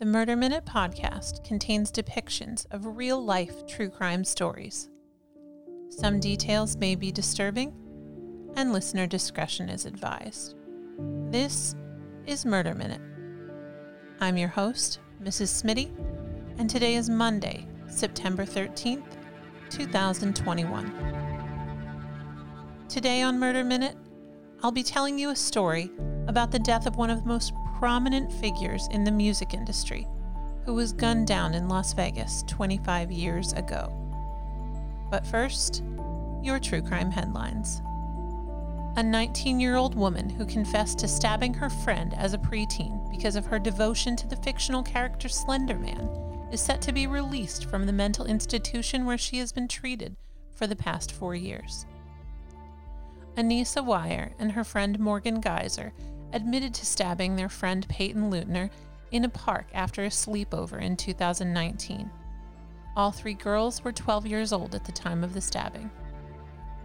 The Murder Minute podcast contains depictions of real life true crime stories. Some details may be disturbing, and listener discretion is advised. This is Murder Minute. I'm your host, Mrs. Smitty, and today is Monday, September 13th, 2021. Today on Murder Minute, I'll be telling you a story about the death of one of the most prominent figures in the music industry who was gunned down in Las Vegas 25 years ago. But first, your true crime headlines. A 19 year old woman who confessed to stabbing her friend as a preteen because of her devotion to the fictional character Slender Man is set to be released from the mental institution where she has been treated for the past four years. Anissa Weier and her friend Morgan Geyser admitted to stabbing their friend Peyton Leutner in a park after a sleepover in 2019. All three girls were 12 years old at the time of the stabbing.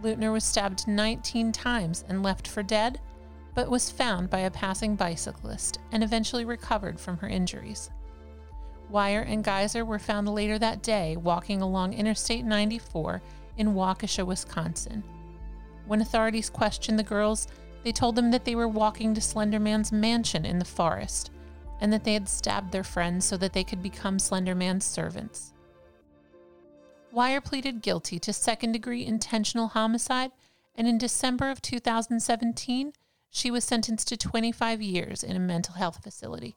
Leutner was stabbed 19 times and left for dead, but was found by a passing bicyclist and eventually recovered from her injuries. Weier and Geyser were found later that day walking along Interstate 94 in Waukesha, Wisconsin. When authorities questioned the girls, they told them that they were walking to Slenderman's mansion in the forest and that they had stabbed their friends so that they could become Slenderman's servants. Weier pleaded guilty to second degree intentional homicide, and in December of 2017, she was sentenced to 25 years in a mental health facility.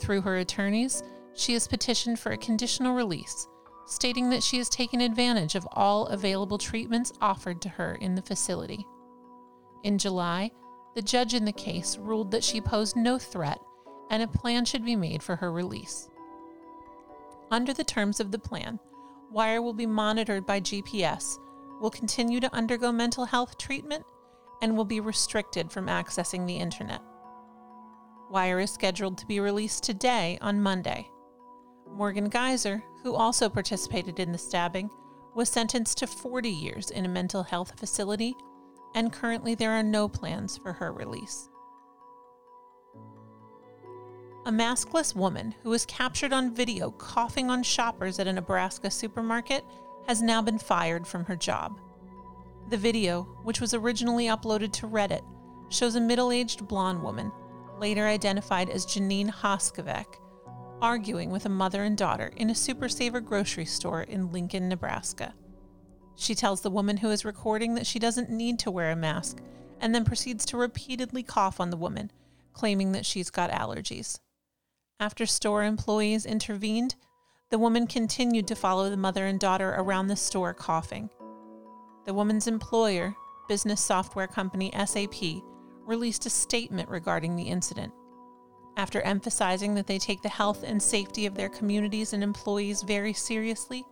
Through her attorneys, she has petitioned for a conditional release, stating that she has taken advantage of all available treatments offered to her in the facility. In July, the judge in the case ruled that she posed no threat and a plan should be made for her release. Under the terms of the plan, Weier will be monitored by GPS, will continue to undergo mental health treatment, and will be restricted from accessing the internet. Weier is scheduled to be released today on Monday. Morgan Geyser, who also participated in the stabbing, was sentenced to 40 years in a mental health facility and currently there are no plans for her release. A maskless woman who was captured on video coughing on shoppers at a Nebraska supermarket has now been fired from her job. The video, which was originally uploaded to Reddit, shows a middle aged blonde woman, later identified as Janine Hoskovec, arguing with a mother and daughter in a Super Saver grocery store in Lincoln, Nebraska. She tells the woman who is recording that she doesn't need to wear a mask and then proceeds to repeatedly cough on the woman, claiming that she's got allergies. After store employees intervened, the woman continued to follow the mother and daughter around the store coughing. The woman's employer, business software company SAP, released a statement regarding the incident. After emphasizing that they take the health and safety of their communities and employees very seriously,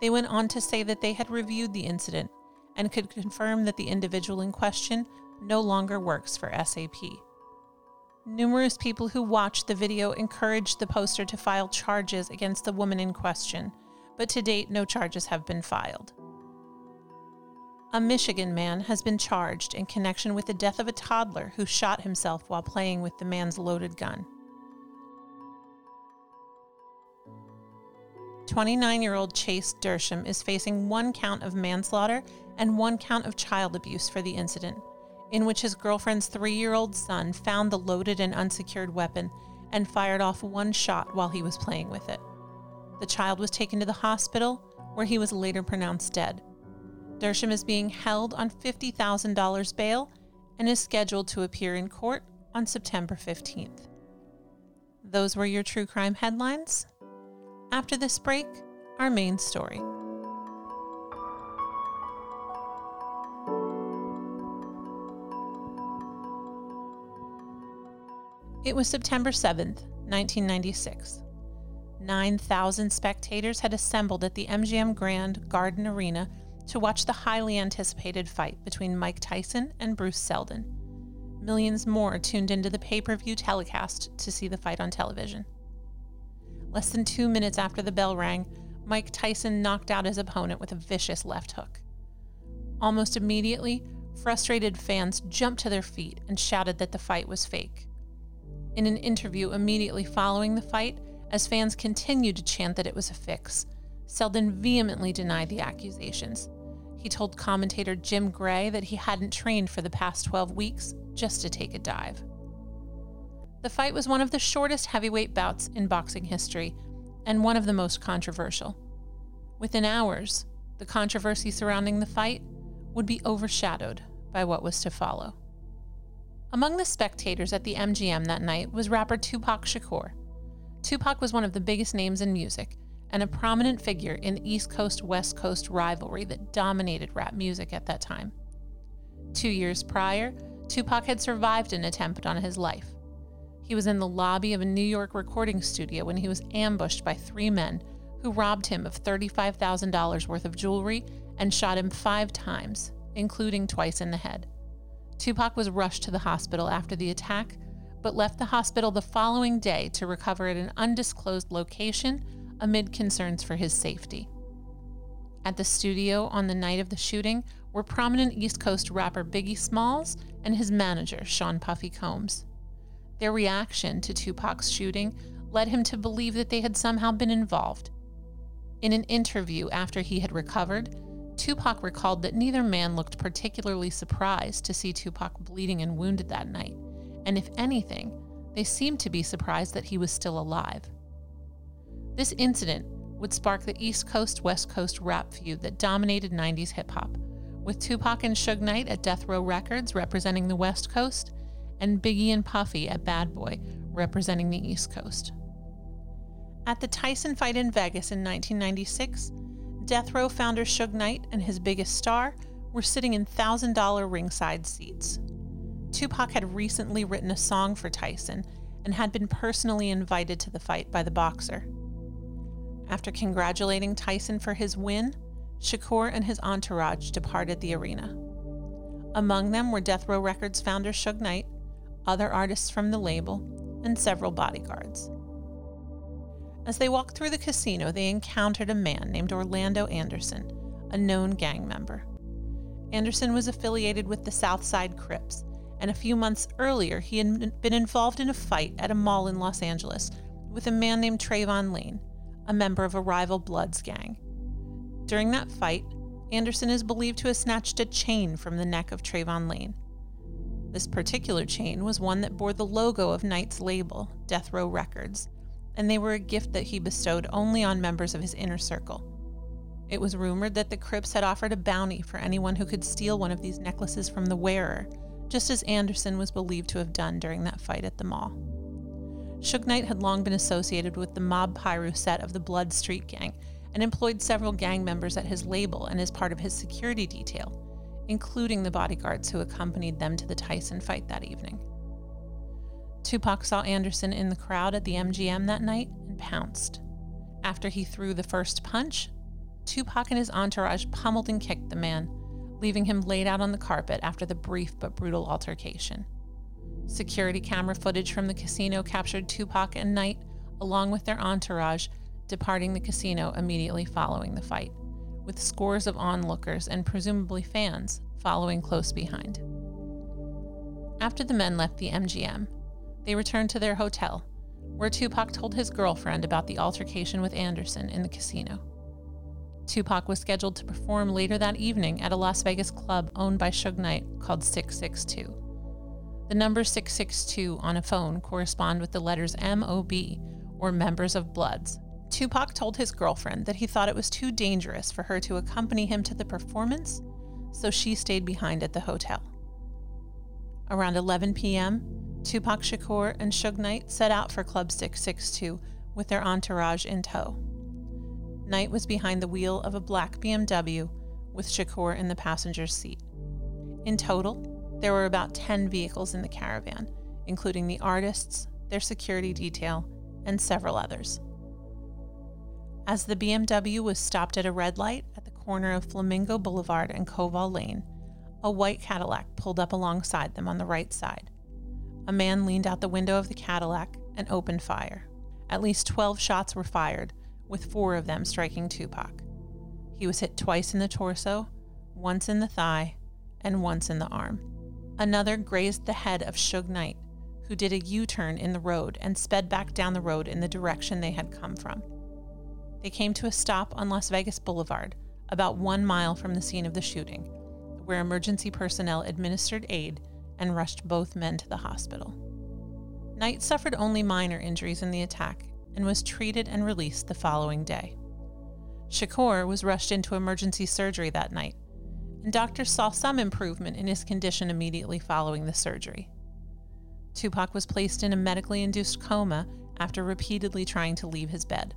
they went on to say that they had reviewed the incident and could confirm that the individual in question no longer works for SAP. Numerous people who watched the video encouraged the poster to file charges against the woman in question, but to date, no charges have been filed. A Michigan man has been charged in connection with the death of a toddler who shot himself while playing with the man's loaded gun. 29 year old Chase Dersham is facing one count of manslaughter and one count of child abuse for the incident, in which his girlfriend's three year old son found the loaded and unsecured weapon and fired off one shot while he was playing with it. The child was taken to the hospital, where he was later pronounced dead. Dersham is being held on $50,000 bail and is scheduled to appear in court on September 15th. Those were your true crime headlines. After this break, our main story. It was September 7th, 1996. 9,000 spectators had assembled at the MGM Grand Garden Arena to watch the highly anticipated fight between Mike Tyson and Bruce Seldon. Millions more tuned into the pay per view telecast to see the fight on television. Less than two minutes after the bell rang, Mike Tyson knocked out his opponent with a vicious left hook. Almost immediately, frustrated fans jumped to their feet and shouted that the fight was fake. In an interview immediately following the fight, as fans continued to chant that it was a fix, Seldon vehemently denied the accusations. He told commentator Jim Gray that he hadn't trained for the past 12 weeks just to take a dive. The fight was one of the shortest heavyweight bouts in boxing history and one of the most controversial. Within hours, the controversy surrounding the fight would be overshadowed by what was to follow. Among the spectators at the MGM that night was rapper Tupac Shakur. Tupac was one of the biggest names in music and a prominent figure in the East Coast West Coast rivalry that dominated rap music at that time. Two years prior, Tupac had survived an attempt on his life. He was in the lobby of a New York recording studio when he was ambushed by three men who robbed him of $35,000 worth of jewelry and shot him five times, including twice in the head. Tupac was rushed to the hospital after the attack, but left the hospital the following day to recover at an undisclosed location amid concerns for his safety. At the studio on the night of the shooting were prominent East Coast rapper Biggie Smalls and his manager, Sean Puffy Combs. Their reaction to Tupac's shooting led him to believe that they had somehow been involved. In an interview after he had recovered, Tupac recalled that neither man looked particularly surprised to see Tupac bleeding and wounded that night, and if anything, they seemed to be surprised that he was still alive. This incident would spark the East Coast West Coast rap feud that dominated 90s hip hop, with Tupac and Suge Knight at Death Row Records representing the West Coast, and Biggie and Puffy at Bad Boy representing the East Coast. At the Tyson fight in Vegas in 1996, Death Row founder Suge Knight and his biggest star were sitting in $1,000 ringside seats. Tupac had recently written a song for Tyson and had been personally invited to the fight by the boxer. After congratulating Tyson for his win, Shakur and his entourage departed the arena. Among them were Death Row Records founder Suge Knight, other artists from the label, and several bodyguards. As they walked through the casino, they encountered a man named Orlando Anderson, a known gang member. Anderson was affiliated with the Southside Crips, and a few months earlier he had been involved in a fight at a mall in Los Angeles with a man named Trayvon Lane, a member of a rival Bloods gang. During that fight, Anderson is believed to have snatched a chain from the neck of Trayvon Lane. This particular chain was one that bore the logo of Knight's label, Death Row Records, and they were a gift that he bestowed only on members of his inner circle. It was rumored that the Crips had offered a bounty for anyone who could steal one of these necklaces from the wearer, just as Anderson was believed to have done during that fight at the mall. Suge Knight had long been associated with the Mob Piru set of the Blood Street Gang and employed several gang members at his label and as part of his security detail, including the bodyguards who accompanied them to the Tyson fight that evening. Tupac saw Anderson in the crowd at the MGM that night and pounced. After he threw the first punch, Tupac and his entourage pummeled and kicked the man, leaving him laid out on the carpet after the brief but brutal altercation. Security camera footage from the casino captured Tupac and Knight, along with their entourage, departing the casino immediately following the fight, with scores of onlookers and presumably fans following close behind. After the men left the MGM, they returned to their hotel, where Tupac told his girlfriend about the altercation with Anderson in the casino. Tupac was scheduled to perform later that evening at a Las Vegas club owned by Suge Knight called 662. The number 662 on a phone correspond with the letters MOB, or Members of Bloods. Tupac told his girlfriend that he thought it was too dangerous for her to accompany him to the performance, so she stayed behind at the hotel. Around 11 p.m., Tupac Shakur and Suge Knight set out for Club 662 with their entourage in tow. Knight was behind the wheel of a black BMW with Shakur in the passenger's seat. In total, there were about 10 vehicles in the caravan, including the artists, their security detail, and several others. As the BMW was stopped at a red light at the corner of Flamingo Boulevard and Koval Lane, a white Cadillac pulled up alongside them on the right side. A man leaned out the window of the Cadillac and opened fire. At least 12 shots were fired, with four of them striking Tupac. He was hit twice in the torso, once in the thigh, and once in the arm. Another grazed the head of Suge Knight, who did a U turn in the road and sped back down the road in the direction they had come from. They came to a stop on Las Vegas Boulevard, about one mile from the scene of the shooting, where emergency personnel administered aid and rushed both men to the hospital. Knight suffered only minor injuries in the attack and was treated and released the following day. Shakur was rushed into emergency surgery that night, and doctors saw some improvement in his condition immediately following the surgery. Tupac was placed in a medically induced coma after repeatedly trying to leave his bed.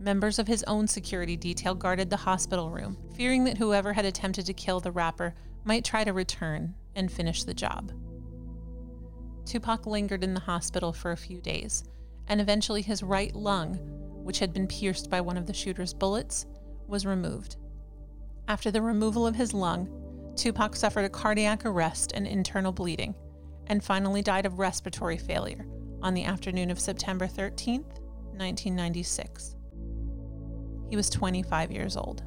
Members of his own security detail guarded the hospital room, fearing that whoever had attempted to kill the rapper might try to return and finish the job. Tupac lingered in the hospital for a few days, and eventually his right lung, which had been pierced by one of the shooter's bullets, was removed. After the removal of his lung, Tupac suffered a cardiac arrest and internal bleeding, and finally died of respiratory failure on the afternoon of September 13, 1996. He was 25 years old.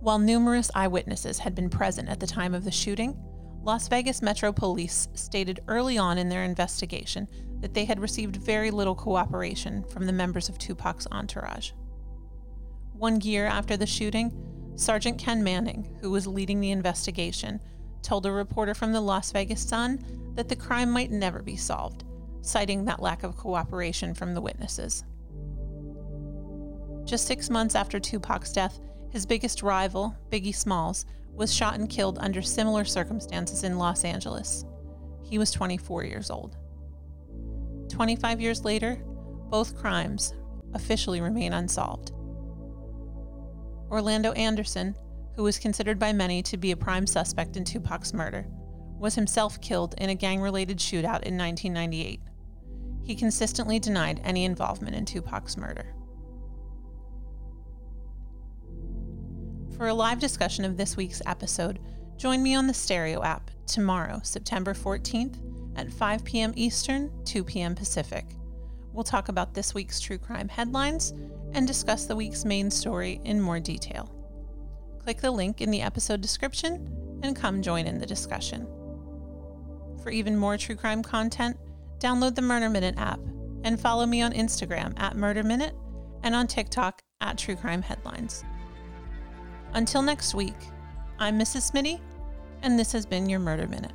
While numerous eyewitnesses had been present at the time of the shooting, Las Vegas Metro Police stated early on in their investigation that they had received very little cooperation from the members of Tupac's entourage. One year after the shooting, Sergeant Ken Manning, who was leading the investigation, told a reporter from the Las Vegas Sun that the crime might never be solved, citing that lack of cooperation from the witnesses. Just six months after Tupac's death, his biggest rival, Biggie Smalls, was shot and killed under similar circumstances in Los Angeles. He was 24 years old. 25 years later, both crimes officially remain unsolved. Orlando Anderson, who was considered by many to be a prime suspect in Tupac's murder, was himself killed in a gang related shootout in 1998. He consistently denied any involvement in Tupac's murder. For a live discussion of this week's episode, join me on the Stereo app tomorrow, September 14th at 5 p.m. Eastern, 2 p.m. Pacific. We'll talk about this week's true crime headlines and discuss the week's main story in more detail. Click the link in the episode description and come join in the discussion. For even more true crime content, download the Murder Minute app and follow me on Instagram at Murder Minute and on TikTok at True Crime Headlines. Until next week, I'm Mrs. Smitty, and this has been your Murder Minute.